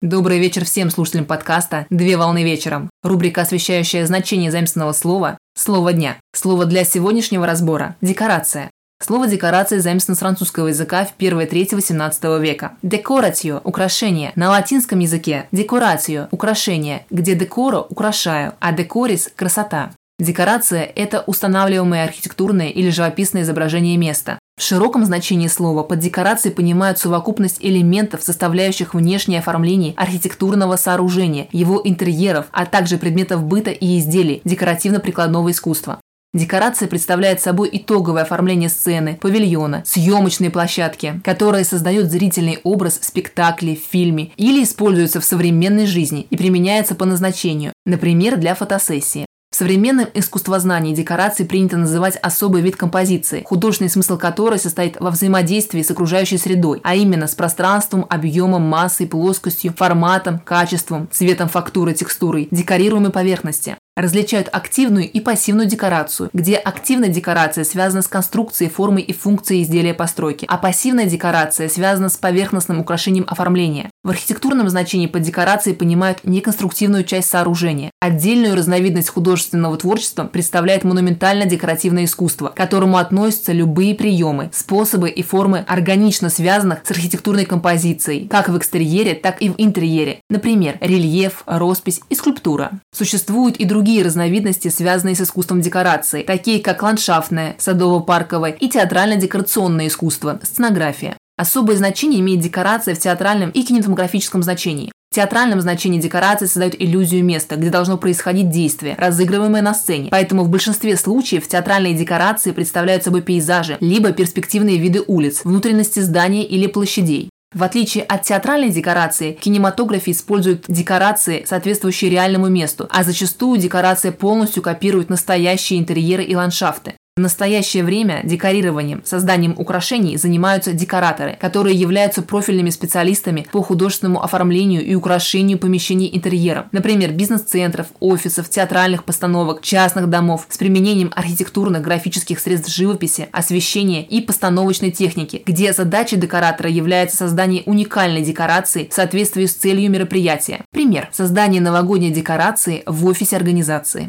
Добрый вечер всем слушателям подкаста «Две волны вечером». Рубрика, освещающая значение заимственного слова «Слово дня». Слово для сегодняшнего разбора – «декорация». Слово «декорация» заимствовано с французского языка в первой трети XVIII века. Декоратио – украшение. На латинском языке декоратио – украшение, где декоро – украшаю, а декорис – красота. Декорация – это устанавливаемое архитектурное или живописное изображение места. В широком значении слова под декорацией понимают совокупность элементов, составляющих внешнее оформление архитектурного сооружения, его интерьеров, а также предметов быта и изделий декоративно-прикладного искусства. Декорация представляет собой итоговое оформление сцены, павильона, съемочной площадки, которые создают зрительный образ в спектакле, в фильме или используются в современной жизни и применяются по назначению, например, для фотосессии. В современном искусствознании декорации принято называть особый вид композиции, художественный смысл которой состоит во взаимодействии с окружающей средой, а именно с пространством, объемом, массой, плоскостью, форматом, качеством, цветом фактуры, текстурой, декорируемой поверхности различают активную и пассивную декорацию, где активная декорация связана с конструкцией, формой и функцией изделия постройки, а пассивная декорация связана с поверхностным украшением оформления. В архитектурном значении под декорацией понимают неконструктивную часть сооружения. Отдельную разновидность художественного творчества представляет монументально-декоративное искусство, к которому относятся любые приемы, способы и формы органично связанных с архитектурной композицией, как в экстерьере, так и в интерьере. Например, рельеф, роспись и скульптура. Существуют и другие разновидности, связанные с искусством декорации, такие как ландшафтное, садово-парковое и театрально-декорационное искусство, сценография. Особое значение имеет декорация в театральном и кинематографическом значении. В театральном значении декорации создают иллюзию места, где должно происходить действие, разыгрываемое на сцене. Поэтому в большинстве случаев театральные декорации представляют собой пейзажи, либо перспективные виды улиц, внутренности здания или площадей. В отличие от театральной декорации, в кинематографе используют декорации, соответствующие реальному месту, а зачастую декорация полностью копирует настоящие интерьеры и ландшафты. В настоящее время декорированием, созданием украшений занимаются декораторы, которые являются профильными специалистами по художественному оформлению и украшению помещений интерьером, например, бизнес-центров, офисов, театральных постановок, частных домов с применением архитектурных графических средств живописи, освещения и постановочной техники, где задачей декоратора является создание уникальной декорации в соответствии с целью мероприятия. Пример – создание новогодней декорации в офисе организации.